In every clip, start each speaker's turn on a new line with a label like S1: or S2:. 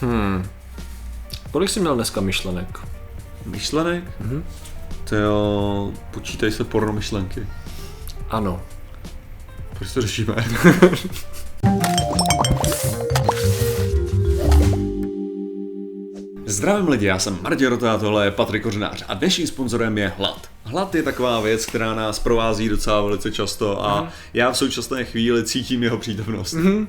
S1: Hmm. Kolik jsi měl dneska myšlenek?
S2: Myšlenek? Mhm. To jo, počítaj se porno myšlenky.
S1: Ano.
S2: Proč to řešíme? Zdravím lidi, já jsem Martin Rota, tohle je Patrik Kořenář a dnešním sponzorem je Hlad. Hlad je taková věc, která nás provází docela velice často a mm. já v současné chvíli cítím jeho přítomnost. Mm.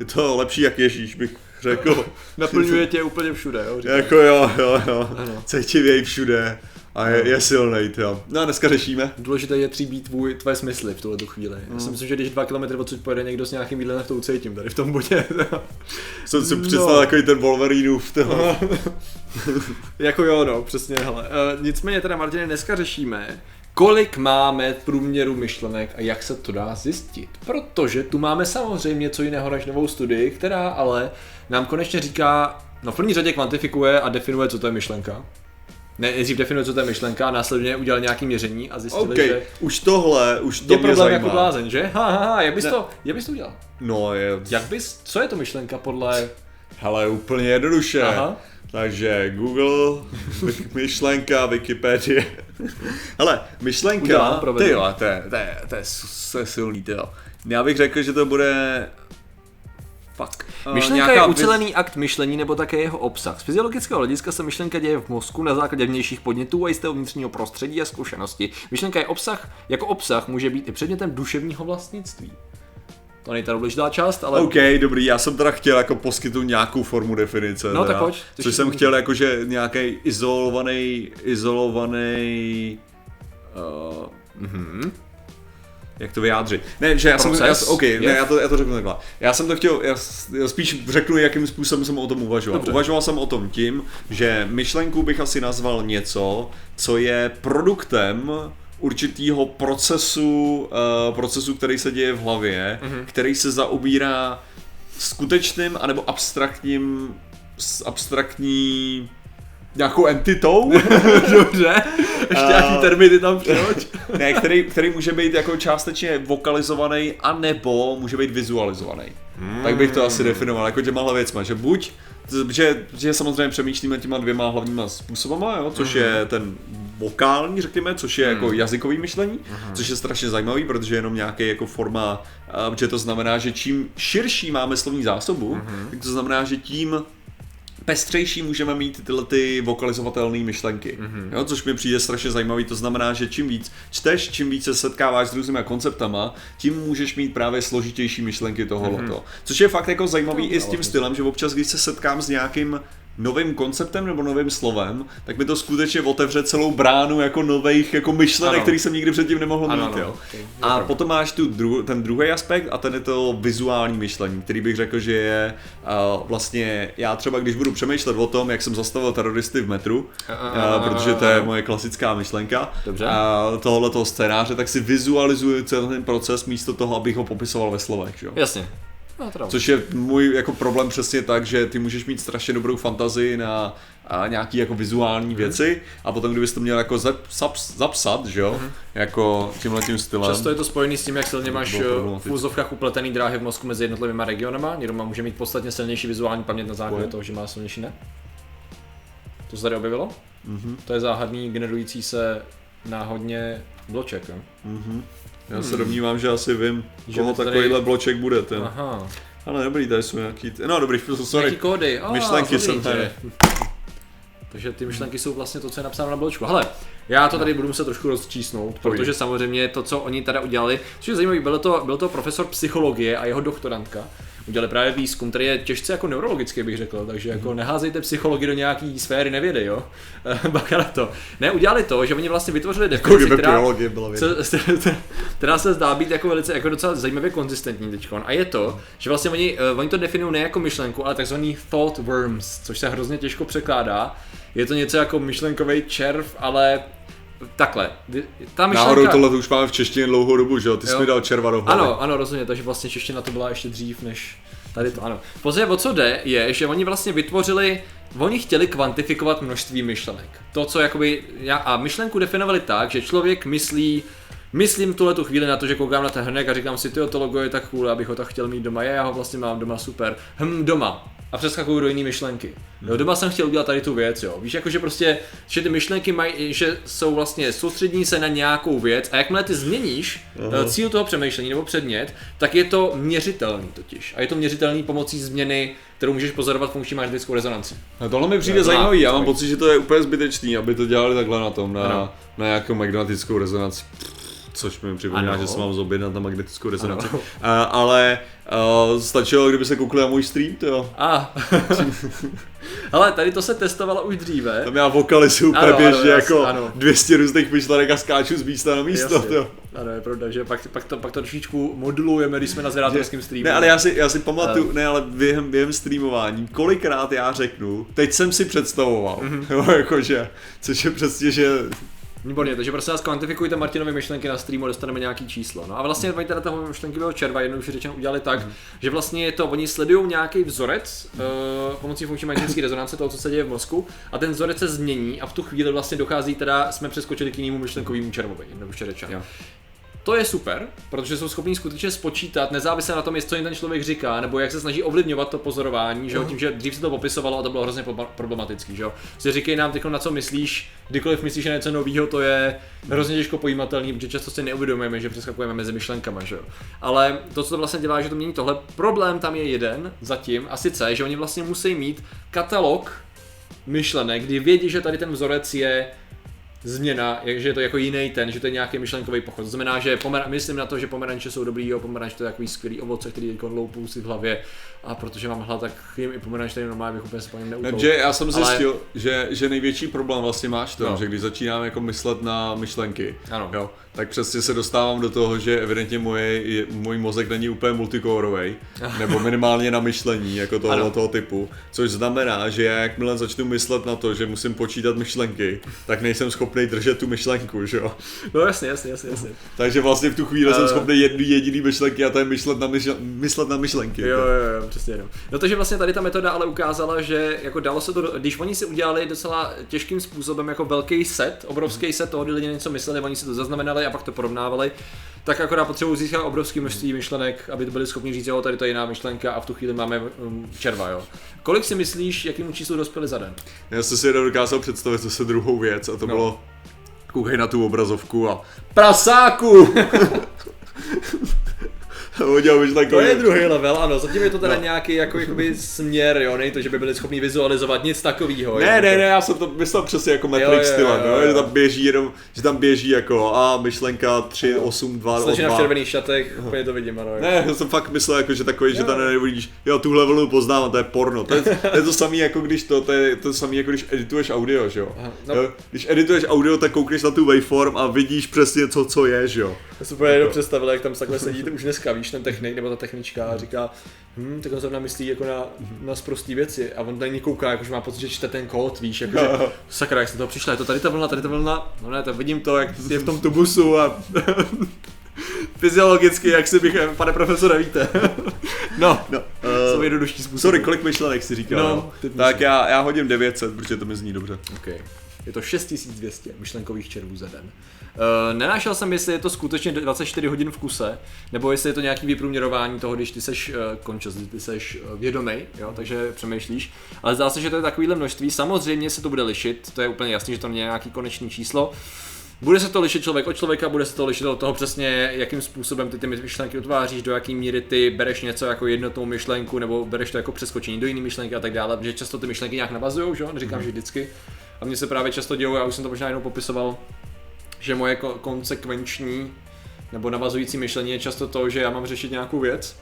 S2: Je to lepší jak Ježíš, bych řekl.
S1: Naplňuje tě úplně všude, jo?
S2: Říkám. Jako jo, jo, jo. Cítivěj všude. A je, je silný, jo. No a dneska řešíme.
S1: Důležité je tříbít tvůj, tvoje smysly v tuhle chvíli. Mm. Já si myslím, že když dva kilometry odsud pojede někdo s nějakým jídlem, tak to ucítím tady v tom bodě.
S2: Jsem si představil no. takový ten Wolverinův toho.
S1: jako jo, no, přesně, hele. Uh, nicméně teda, Martine, dneska řešíme, kolik máme v průměru myšlenek a jak se to dá zjistit. Protože tu máme samozřejmě něco jiného než novou studii, která ale nám konečně říká, no v první řadě kvantifikuje a definuje, co to je myšlenka. Ne, nejdřív definuje, co to je myšlenka, a následně udělal nějaké měření a zjistili,
S2: okay.
S1: že...
S2: už tohle, už to
S1: je
S2: mě
S1: problém
S2: zajímá.
S1: jako blázen, že? Ha, ha, ha, jak bys, to, jak bys to udělal?
S2: No je...
S1: Jak bys, co je to myšlenka podle...
S2: Hele, úplně jednoduše.
S1: Aha.
S2: Takže Google, myšlenka, Wikipedie. Hele, myšlenka, ty jo, to je, to je, to je, to je silný, ty jo. Já bych řekl, že to bude Fuck. Uh,
S1: Myšlenka je ucelený akt myšlení nebo také jeho obsah. Z fyziologického hlediska se myšlenka děje v mozku na základě vnějších podnětů a jistého vnitřního prostředí a zkušenosti. Myšlenka je obsah, jako obsah může být i předmětem duševního vlastnictví. To není ta důležitá část, ale...
S2: OK, dobrý, já jsem teda chtěl jako poskytnout nějakou formu definice.
S1: No
S2: teda,
S1: tak pojď.
S2: Což jsem chtěl jakože nějaký izolovaný, izolovaný... Uh, mm-hmm jak to vyjádřit. Ne, že já
S1: Proces,
S2: jsem, já, OK,
S1: je.
S2: ne, já to, já to řeknu takhle. Já jsem to chtěl, já, já spíš řeknu, jakým způsobem jsem o tom uvažoval.
S1: Dobře.
S2: Uvažoval jsem o tom tím, že myšlenku bych asi nazval něco, co je produktem určitého procesu, uh, procesu, který se děje v hlavě, mm-hmm. který se zaobírá skutečným anebo abstraktním, s abstraktní nějakou entitou.
S1: Dobře, ještě
S2: A-
S1: nějaký terminy tam přihoď.
S2: ne, který, který může být jako částečně vokalizovaný, anebo může být vizualizovaný. Hmm. Tak bych to asi definoval, jako těma věcma, že buď, že, že samozřejmě přemýšlíme těma dvěma hlavníma způsobama, jo, což je ten vokální, řekněme, což je jako jazykový myšlení, což je strašně zajímavý, protože je jenom nějaký jako forma, a, že to znamená, že čím širší máme slovní zásobu, tak to znamená, že tím pestřejší můžeme mít tyhle ty vokalizovatelné myšlenky. Mm-hmm. Jo, což mi přijde strašně zajímavý, to znamená, že čím víc čteš, čím víc se setkáváš s různými konceptama, tím můžeš mít právě složitější myšlenky tohoto. Mm-hmm. Což je fakt jako zajímavý
S1: No,
S2: i s tím
S1: to-
S2: stylem, že občas, když se setkám s nějakým novým konceptem nebo novým slovem, tak mi to skutečně otevře celou bránu jako nových jako myšlenek,
S1: Ano.
S2: který jsem nikdy předtím nemohl
S1: Ano,
S2: mít.
S1: ano.
S2: Jo. A potom máš tu dru- ten druhý aspekt a ten je to vizuální myšlení, který bych řekl, že je uh, vlastně, já třeba když budu přemýšlet o tom, jak jsem zastavil teroristy v metru,
S1: a,
S2: uh, protože to je moje klasická myšlenka
S1: Dobře.
S2: uh, tohohle toho scénáře, tak si vizualizuju celý ten proces místo toho, abych ho popisoval ve slovech. Jo.
S1: Jasně. No.
S2: Což je můj jako problém přesně tak, že ty můžeš mít strašně dobrou fantazii na a nějaký jako vizuální
S1: Mhm.
S2: věci a potom kdybys to měl jako zap, zaps, zapsat, že jo, jako tímhle tím stylem.
S1: Často je to spojený s tím, jak silně máš eh, v úzovkách upletený dráhy v mozku mezi jednotlivými regionama. Někdo má, může mít podstatně silnější vizuální paměť na základě toho, že má silnější ne. To se tady objevilo?
S2: Mhm.
S1: To je záhadný generující se náhodně bloček. Jo?
S2: Mhm. Já se domnívám, že asi vím,
S1: Že
S2: koho
S1: to tady-
S2: takovýhle bloček bude ten.
S1: Aha.
S2: Ale dobrý, tady jsou nějaký, t- no dobrý, sorry.
S1: kódy? Oh,
S2: Myšlenky jsem tady.
S1: Takže ty myšlenky jsou vlastně to, co je napsáno na bločku. Hele, já to tady budu muset trošku rozčísnout, protože samozřejmě to, co oni tady udělali, což je zajímavé, byl to, byl to profesor psychologie a jeho doktorantka. Udělali právě výzkum, který je těžce jako neurologický, bych řekl, takže jako neházejte psychologii do nějaký sféry nevědy, jo. Bacha na to. Ne, udělali to, že oni vlastně vytvořili
S2: Jako
S1: definici, která, co, která se zdá být jako velice jako docela zajímavě konzistentní teďkon. A je to, že vlastně oni, uh, oni to definují ne jako myšlenku, ale takzvaný thought worms, což se hrozně těžko překládá. Je to něco jako myšlenkový červ, ale takhle. Ta myšlenka...
S2: Náhodou tohle to už máme v češtině dlouhou dobu, že jo? Ty jsi
S1: Jo.
S2: mi dal červa do hlavy.
S1: Ano, ano, rozumím, takže vlastně čeština to byla ještě dřív než tady to, ano. V podstatě o co jde, je, že oni vlastně vytvořili, oni chtěli kvantifikovat množství myšlenek. To, co jakoby, já, a myšlenku definovali tak, že člověk myslí, myslím tuhle tu chvíli na to, že koukám na ten hrnek a říkám si, to logo je tak cool, abych ho tak chtěl mít doma, já ho vlastně mám doma super. Hm, doma. A přeskakuju do jiné myšlenky. Jo, doma jsem chtěl udělat tady tu věc, jo. Víš, jakože prostě, že ty myšlenky mají, že jsou vlastně soustřední se na nějakou věc a jakmile ty změníš uh, cíl toho přemýšlení nebo předmět, tak je to měřitelný totiž. A je to měřitelný pomocí změny, kterou můžeš pozorovat funkční magnetickou rezonanci.
S2: No tohle mi přijde
S1: má-
S2: zajímavý, já mám pocit, že to je úplně zbytečný, aby to dělali takhle na tom, na,
S1: Ano.
S2: na nějakou magnetickou rezonanci. Což mi připomíná,
S1: Ano.
S2: že se mám zobjednat na magnetickou rezonanci.
S1: Ano.
S2: A, ale uh, stačilo, kdyby se koukli na můj stream, to jo.
S1: A, ale tady to se testovalo už dříve.
S2: Tam já vokalizuju úplně
S1: Ano, ano,
S2: běžně
S1: jasně,
S2: jako
S1: ano.
S2: 200 různých myšlenek a skáču z místa na místo,
S1: Jasně.
S2: to jo.
S1: Ano, je pravda, že pak, pak, to, pak to trošičku modulujeme, když jsme na zvědátorském streamu.
S2: Ne, ale já si, já si pamatuju,
S1: Eh.
S2: ne, ale během, během streamování, kolikrát já řeknu, teď jsem si představoval,
S1: Mhm.
S2: jo, jakože, což je přesně, že
S1: Výborně, takže prosím vás kvantifikujte Martinovy myšlenky na streamu, dostaneme nějaký číslo. No a vlastně oni teda toho myšlenky bylo červa, jednoduše řečeno udělali tak,
S2: Mhm.
S1: že vlastně je to, oni sledují nějaký vzorec uh, pomocí funkční magnetické rezonance toho, co se děje v mozku, a ten vzorec se změní a v tu chvíli vlastně dochází teda, jsme přeskočili k jinému myšlenkovému červovi, jednoduše řečeno. To je super, protože jsou schopní skutečně spočítat, nezávisle na tom, jestli co jim ten člověk říká, nebo jak se snaží ovlivňovat to pozorování, že jo, tím, že dřív se to popisovalo a to bylo hrozně problematický, že jo. Si říkej nám teď na co myslíš, kdykoliv myslíš na něco nového, to je hrozně těžko pojímatelný, protože často si neuvědomujeme, že přeskakujeme mezi myšlenkami, že jo. Ale to, co to vlastně dělá, že to mění tohle, problém tam je jeden zatím, a sice, že oni vlastně musí mít katalog myšlenek, kdy vědí, že tady ten vzorec je změna, že je to jako jiný ten, že to je nějaký myšlenkový pochod. To znamená, že pomer, myslím na to, že pomeranče jsou dobrý, jo, pomeranč to je takový skvělý ovoce, který jako loupou si v hlavě a protože mám hlad, tak jim i pomeranč tady normálně bych úplně něm neutol.
S2: Takže já jsem
S1: Ale-
S2: zjistil, že, že největší problém vlastně máš v tom,
S1: No.
S2: že když začínám jako myslet na myšlenky,
S1: Ano.
S2: jo, tak přesně se dostávám do toho, že evidentně moje, je, můj mozek není úplně multikórovej, nebo minimálně na myšlení, jako toho,
S1: Ano.
S2: toho typu, což znamená, že já jakmile začnu myslet na to, že musím počítat myšlenky, tak nejsem schopný držet tu myšlenku, že jo.
S1: No jasně, jasně, jasně, jasně.
S2: Takže vlastně v tu chvíli jsem
S1: Eh.
S2: schopný jedný jediný myšlenky a to je myslet na, myšl- myslet na myšlenky.
S1: Jo, jo, jo, přesně no. No takže vlastně tady ta metoda ale ukázala, že jako dalo se to, když oni si udělali docela těžkým způsobem jako velký set, obrovský set toho, kdy lidi něco mysleli, oni si to zaznamenali a pak to porovnávali, tak akorát potřebují získat obrovské množství myšlenek, aby to byli schopni říct, jo, tady to je jiná myšlenka a v tu chvíli máme um, červa, jo. Kolik si myslíš, jakým číslu dospěli za den?
S2: Já jsem si dokázal představit zase druhou věc a to
S1: No.
S2: bylo koukej na tu obrazovku a prasáku! Udělal myšlenku.
S1: To je druhý level, ano, zatím je to teda
S2: No.
S1: nějaký jako jakoby směr, jo, není to, že by byli schopni vizualizovat nic takového.
S2: Ne, ne, ne, já jsem to myslel přesně jako Matrix
S1: jo,
S2: stylem,
S1: jo,
S2: no,
S1: jo.
S2: že tam běží jenom, že tam běží jako a myšlenka 3, 8, 2,
S1: Slečna v
S2: 2.
S1: červených šatech, úplně to vidím, ano. jo.
S2: Ne, já jsem fakt myslel, jako, že takový, že
S1: Jo.
S2: tam nevidíš, jo, tuhle vlnu poznávám, to je porno. To je to, je to samé, jako když to, to je to samé, jako když edituješ audio, že jo.
S1: Aha, no.
S2: Jo, Když edituješ audio, tak koukneš na tu waveform a vidíš přesně co, co je, že jo.
S1: Já si úplně jenom představil, jak tam takhle sedíte už dneska, víš, ten technik nebo ta technička a říká, hm, tak on zrovna myslí jako na, na sprostý věci. A on na ní kouká, jakože má pocit, že čte ten kód, víš, jakože, sakra, jak jste toho přišla, je to tady ta vlna, tady ta vlna, no ne, tak vidím to, jak je v tom tubusu a fyziologicky, jak si bych, pane profesore, víte. no,
S2: No,
S1: jsou
S2: uh,
S1: jednodušší způsoby.
S2: sorry, kolik myšlenek si říkal?
S1: No,
S2: No, tak já, já hodím 900, protože to mi zní dobře.
S1: Okay. Je to 6200 myšlenkových červů za den. Uh, nenašel jsem, jestli je to skutečně 24 hodin v kuse, nebo jestli je to nějaký vyprůměrování toho, když ty seš uh, conscious, když ty seš uh, vědomý, jo, takže přemýšlíš. Ale zdá se, že to je takovýhle množství. Samozřejmě se to bude lišit, to je úplně jasný, že to není nějaký konečný číslo. Bude se to lišit člověk od člověka, bude se to lišit od toho přesně, jakým způsobem ty ty myšlenky utváříš, do jaký míry ty bereš něco jako jednotnou myšlenku, nebo bereš to jako přeskočení do jiné myšlenky a tak dále, protože často ty myšlenky nějak navazují, že jo, neříkám, že vždycky. A mně se právě často dělo, já už jsem to možná jenom popisoval, že moje ko- konsekvenční nebo navazující myšlení je často to, že já mám řešit nějakou věc,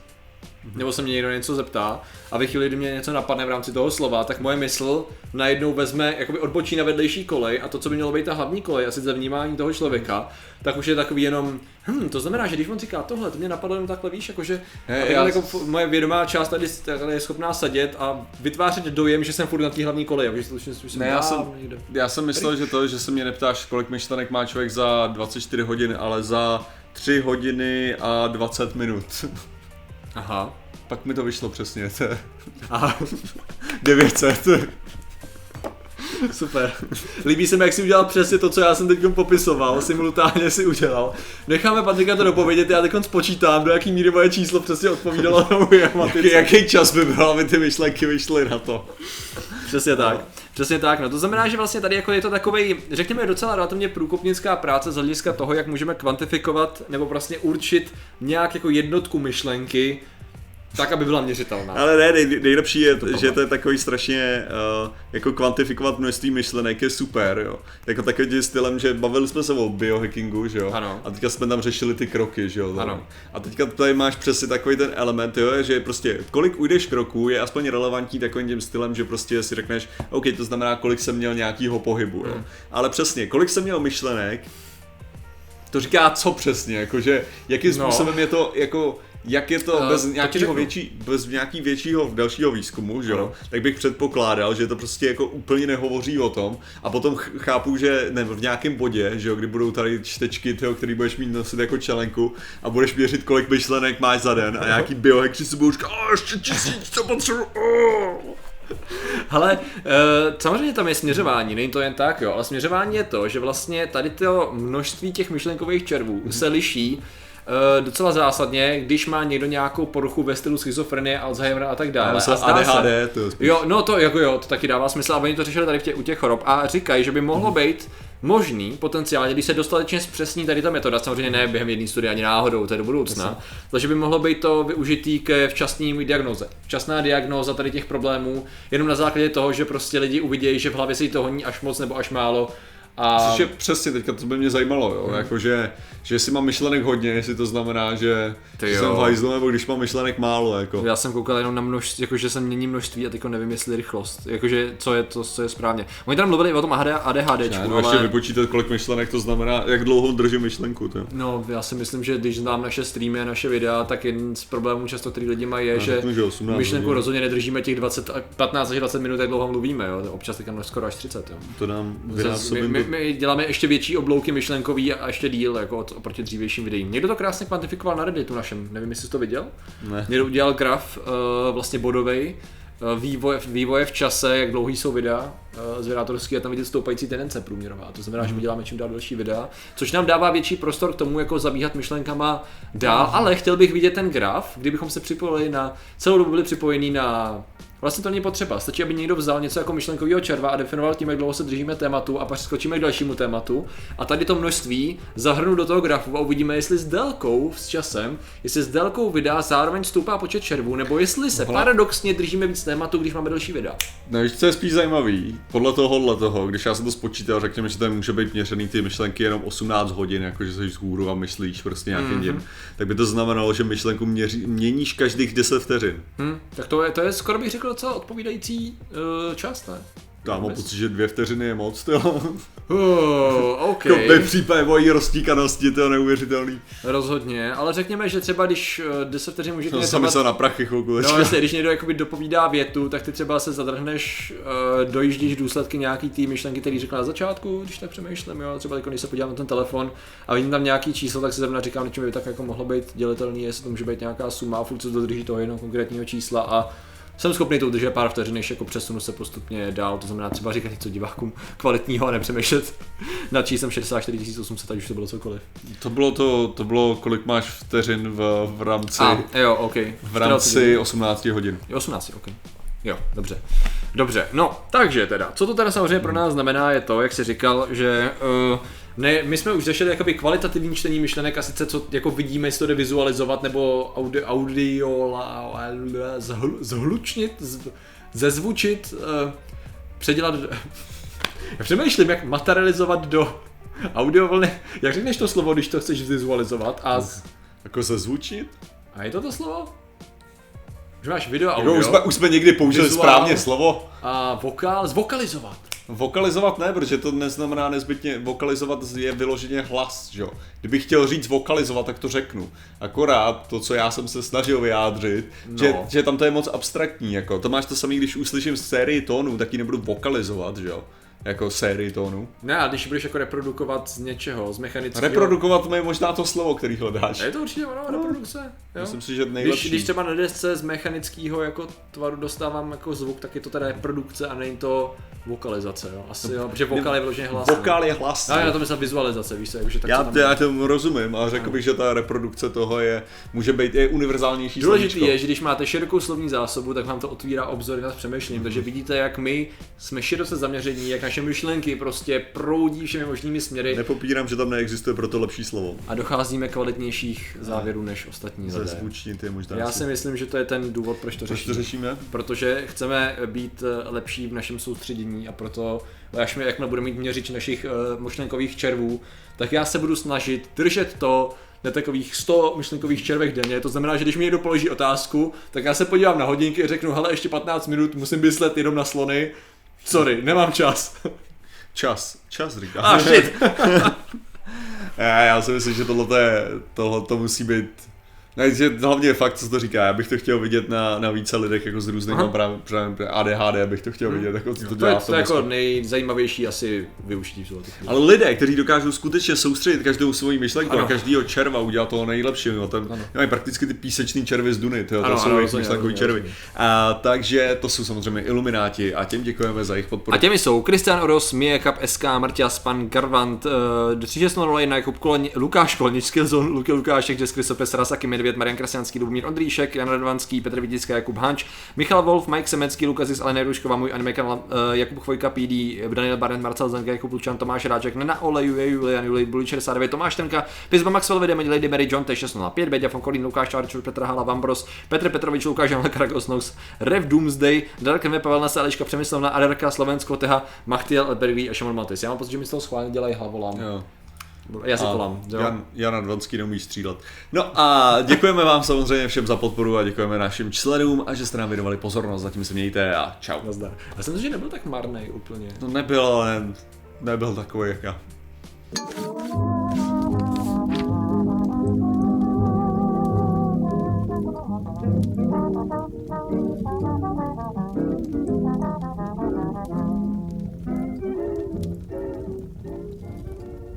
S1: nebo se mě někdo něco zeptá a ve chvíli, kdy mě něco napadne v rámci toho slova, tak moje mysl najednou vezme, jakoby odbočí na vedlejší kolej a to, co by mělo být ta hlavní kolej, asi za vnímání toho člověka, tak už je takový jenom, hm, to znamená, že když on říká tohle, to mě napadlo jenom takhle, víš, jakože
S2: He,
S1: a
S2: já-
S1: jako moje vědomá část tady, tady je schopná sedět a vytvářet dojem, že jsem furt na té hlavní koleji, že to už, jsem
S2: Ne, já jsem-
S1: někde.
S2: Já jsem myslel, že to, že se mě neptáš, kolik myšlenek má člověk za 24 hodin, ale za 3 hodiny a 20 minut.
S1: Aha.
S2: Pak mi to vyšlo přesně, to je
S1: Aha.
S2: 900.
S1: Super. Líbí se mi, jak jsi udělal přesně to, co já jsem teď popisoval, simultánně si udělal. Necháme Patrika to dopovědět, já teď spočítám, do jaký míry moje číslo přesně odpovídalo tomu
S2: jaký, jaký čas by byl, aby ty myšlenky vyšly na to.
S1: Přesně tak. Přesně tak, no to znamená, že vlastně tady jako je to takový, řekněme, docela relativně průkopnická práce z hlediska toho, jak můžeme kvantifikovat nebo vlastně určit nějak jako jednotku myšlenky, tak, aby byla měřitelná.
S2: Ale ne, nej, nejlepší je, to že to je takový strašně, uh, jako kvantifikovat množství myšlenek je super, jo. Jako takovým stylem, že bavili jsme se o biohackingu, že jo.
S1: Ano.
S2: A teďka jsme tam řešili ty kroky, že jo.
S1: Ano.
S2: A teďka tady máš přesně takový ten element, jo, že prostě kolik ujdeš kroků je aspoň relevantní takovým tím stylem, že prostě si řekneš, OK, to znamená, kolik jsem měl nějakýho pohybu, jo. Hmm. Ale přesně, kolik jsem měl myšlenek, to říká co přesně, jakože jakým no. způsobem no. je to jako jak je to uh, bez nějakého větší, bez nějaký většího dalšího výzkumu, že jo, tak bych předpokládal, že to prostě jako úplně nehovoří o tom. A potom chápu, že ne, v nějakém bodě, že jo, kdy budou tady čtečky, tyho, který budeš mít nosit jako čelenku a budeš měřit, kolik myšlenek máš za den. A nějaký biohackři si budou říkat, a ještě tisíc, co potřebuji,
S1: Ale uh, samozřejmě tam je směřování, není to jen tak, jo, ale směřování je to, že vlastně tady to množství těch myšlenkových červů mm-hmm. se liší uh, docela zásadně, když má někdo nějakou poruchu ve stylu schizofrenie, Alzheimer a tak dále.
S2: A ADHD, se, to
S1: spíš. Jo, no to jako jo, to taky dává smysl a oni to řešili tady v tě, u těch chorob a říkají, že by mohlo hmm. být možný potenciálně, když se dostatečně zpřesní tady ta metoda, samozřejmě ne během jedné studie ani náhodou, to je do budoucna, takže by mohlo být to využitý ke včasným diagnoze. Včasná diagnóza tady těch problémů, jenom na základě toho, že prostě lidi uvidějí, že v hlavě jí to honí až moc nebo až málo
S2: a... Což je přesně, teďka to by mě zajímalo, jo, hmm. jako že, že jestli mám myšlenek hodně, jestli to znamená, že, že jsem v hajzlu, nebo když mám myšlenek málo, jako.
S1: Já jsem koukal jenom na množství, jako že se mění množství a teď nevím, jestli rychlost, jakože co je to, co je správně. Oni tam mluvili o tom ADHD,
S2: no, ale... ještě vypočítat, kolik myšlenek to znamená, jak dlouho držím myšlenku, to.
S1: No, já si myslím, že když znám naše streamy a naše videa, tak jeden z problémů často, který lidi mají, je, že, že myšlenku hodin. rozhodně nedržíme těch 20, 15 až 20 minut, jak dlouho mluvíme, jo. občas teďka skoro až 30. Jo.
S2: To nám
S1: my děláme ještě větší oblouky myšlenkový a ještě díl jako oproti dřívějším videím. Někdo to krásně kvantifikoval na Redditu našem, nevím, jestli jsi to viděl.
S2: Ne.
S1: Někdo udělal graf uh, vlastně bodový, uh, vývoje, vývoje v čase, jak dlouhý jsou videa uh, z vydátorský a tam vidět stoupající tendence průměrová. To znamená, mm. že my mhm. děláme čím dál další videa, což nám dává větší prostor k tomu, jako zabíhat myšlenkama dál, mm. ale chtěl bych vidět ten graf, kdybychom se připojili na, celou dobu byli připojení na Vlastně to není potřeba. Stačí, aby někdo vzal něco jako myšlenkového červa a definoval tím, jak dlouho se držíme tématu a pak skočíme k dalšímu tématu. A tady to množství zahrnu do toho grafu a uvidíme, jestli s délkou, s časem, jestli s délkou videa zároveň stoupá počet červů, nebo jestli se Hla. paradoxně držíme víc tématu, když máme delší videa.
S2: No, víš, co je spíš zajímavý, podle tohohle toho, když já jsem to spočítal, řekněme, že tam může být měřený ty myšlenky jenom 18 hodin, jakože jsi z hůru a myslíš prostě nějakým mm-hmm. tak by to znamenalo, že myšlenku měří, měníš každých 10 vteřin.
S1: Hmm, tak to je, to je skoro bych řekl docela odpovídající uh, čas, ne?
S2: Já mám pocit, že dvě vteřiny je moc, to.
S1: Oh, okay.
S2: Jako ve případě mojí roztíkanosti, to je neuvěřitelný.
S1: Rozhodně, ale řekněme, že třeba když 10 eh, vteřin může
S2: To jsem myslel na prachy chvilku.
S1: No, jestli, když někdo jakoby dopovídá větu, tak ty třeba se zadrhneš, uh, dojíždíš důsledky nějaký té myšlenky, který řekl na začátku, když tak přemýšlím, jo, třeba jako když se podívám na ten telefon a vidím tam nějaký číslo, tak se zrovna říkám, čím by tak jako mohlo být dělitelný, jestli to může být nějaká suma, furt se dodrží toho jednoho konkrétního čísla a jsem schopný to udržet pár vteřin, než jako přesunu se postupně dál, to znamená třeba říkat něco divákům kvalitního a nepřemýšlet nad číslem 64 800, ať už to bylo cokoliv.
S2: To bylo to, to bylo, kolik máš vteřin v, v rámci,
S1: a, jo, okay.
S2: v rámci 18 hodin.
S1: 18, ok. Jo, dobře. Dobře, no, takže teda, co to teda samozřejmě pro nás znamená je to, jak jsi říkal, že uh, ne, my jsme už řešili jakoby kvalitativní čtení myšlenek a sice co jako vidíme, jestli to jde vizualizovat nebo audio, audio zhl, zhlučnit, z, zezvučit, uh, předělat, já přemýšlím, jak materializovat do audio vlny, jak řekneš to slovo, když to chceš vizualizovat a z...
S2: Jako zezvučit?
S1: A je to to slovo? Že máš video, audio.
S2: Jako už, jsme, už jsme někdy použili vizuál, správně slovo.
S1: A vokál, zvokalizovat.
S2: Vokalizovat ne, protože to neznamená nezbytně, vokalizovat je vyloženě hlas, že jo. Kdybych chtěl říct vokalizovat, tak to řeknu. Akorát to, co já jsem se snažil vyjádřit, no. že, že tam to je moc abstraktní, jako. To máš to samé, když uslyším sérii tónů, tak ji nebudu vokalizovat, že jo. Jako sérii tónů.
S1: Ne, a když budeš jako reprodukovat z něčeho, z mechanického...
S2: Reprodukovat je možná to slovo, který hledáš.
S1: Je to určitě ono, reprodukce. Jo?
S2: Myslím si, že
S1: Když,
S2: nejlepší.
S1: když třeba na desce z mechanického jako tvaru dostávám jako zvuk, tak je to teda reprodukce a není to vokalizace, jo? Asi jo, protože vokál je vyloženě hlas.
S2: Vokál je hlas.
S1: No, já to myslím vizualizace, víš co, jakože tak
S2: Já,
S1: tam
S2: já tomu rozumím a řekl bych, že ta reprodukce toho je, může být je univerzálnější
S1: Důležitý je, že když máte širokou slovní zásobu, tak vám to otvírá obzory nad přemýšlením. Takže vidíte, jak my jsme široce zaměření, jak naše myšlenky prostě proudí všemi možnými směry
S2: Nepopírám, že tam neexistuje proto lepší slovo.
S1: a docházíme kvalitnějších závěrů než ostatní lidé.
S2: zvučnit je možná.
S1: Já si myslím, že to je ten důvod, proč to
S2: Proč
S1: řešíme.
S2: to řešíme?
S1: Protože chceme být eh, lepší v našem soustředění a proto, až my, jakmile budeme mít měřič našich uh, myšlenkových červů, tak já se budu snažit držet to na takových 100 myšlenkových červech denně. To znamená, že když mi někdo položí otázku, tak já se podívám na hodinky a řeknu, hele, ještě 15 minut, musím myslet jenom na slony. Sorry, nemám čas.
S2: Čas. Čas, říká.
S1: Ah, shit.
S2: já, já si myslím, že tohle, je, tohle to musí být takže hlavně fakt, co to říká, já bych to chtěl vidět na, na více lidech jako s
S1: různým
S2: právě, ADHD, bych to chtěl hmm. vidět, jako co to dělá.
S1: To je, to je jako nejzajímavější asi využití v
S2: Ale lidé, kteří dokážou skutečně soustředit každou svoji myšlenku a každého červa udělat toho nejlepšího, tam ano. mají prakticky ty písečný červy z Duny, to
S1: ano,
S2: jsou myšlenkový červy. A, takže to jsou samozřejmě ilumináti a těm děkujeme za jejich podporu.
S1: A těmi jsou Kristian Oros, Mie Kap, SK, Martias, pan Garvant, eh, uh, 360 Jakub Koleň, Lukáš Koleničský, Lukáš, Lukášek, Jess Kristope, 9, Marian Krasianský, Lubomír Ondříšek, Jan Radovanský, Petr Vidická, Jakub Hanč, Michal Wolf, Mike Semecký, Lukazis, Alena Rušková, můj anime kanál, eh, Jakub Chvojka, PD, Daniel Barent, Marcel Zenka, Jakub Lučan, Tomáš Ráček, Nena Olejuje, Julian Julij, Bulí 69, Tomáš Tenka, Pizba Maxwell, Vedeme, Lady Mary, John T605, Beďa Fonkolín, Lukáš Čárčur, Petr Hala, Vambros, Petr Petrovič, Lukáš Janle Kragosnox, Rev Doomsday, Dark Mepa, Pavel Nasa, Přemyslovna, Aderka, Slovensko, Teha, Machtiel, Berví a Šamon Matis. Já mám pocit, že mi z toho schválně dělají hlavolám.
S2: Jo.
S1: Já si kolám.
S2: Jan, Jan Advanský neumí střílet. No a děkujeme vám samozřejmě všem za podporu a děkujeme našim členům a že jste nám věnovali pozornost. Zatím se mějte a čau.
S1: Nazdar. Já jsem si, že nebyl tak marný úplně.
S2: To nebyl, ale nebyl takový jak já.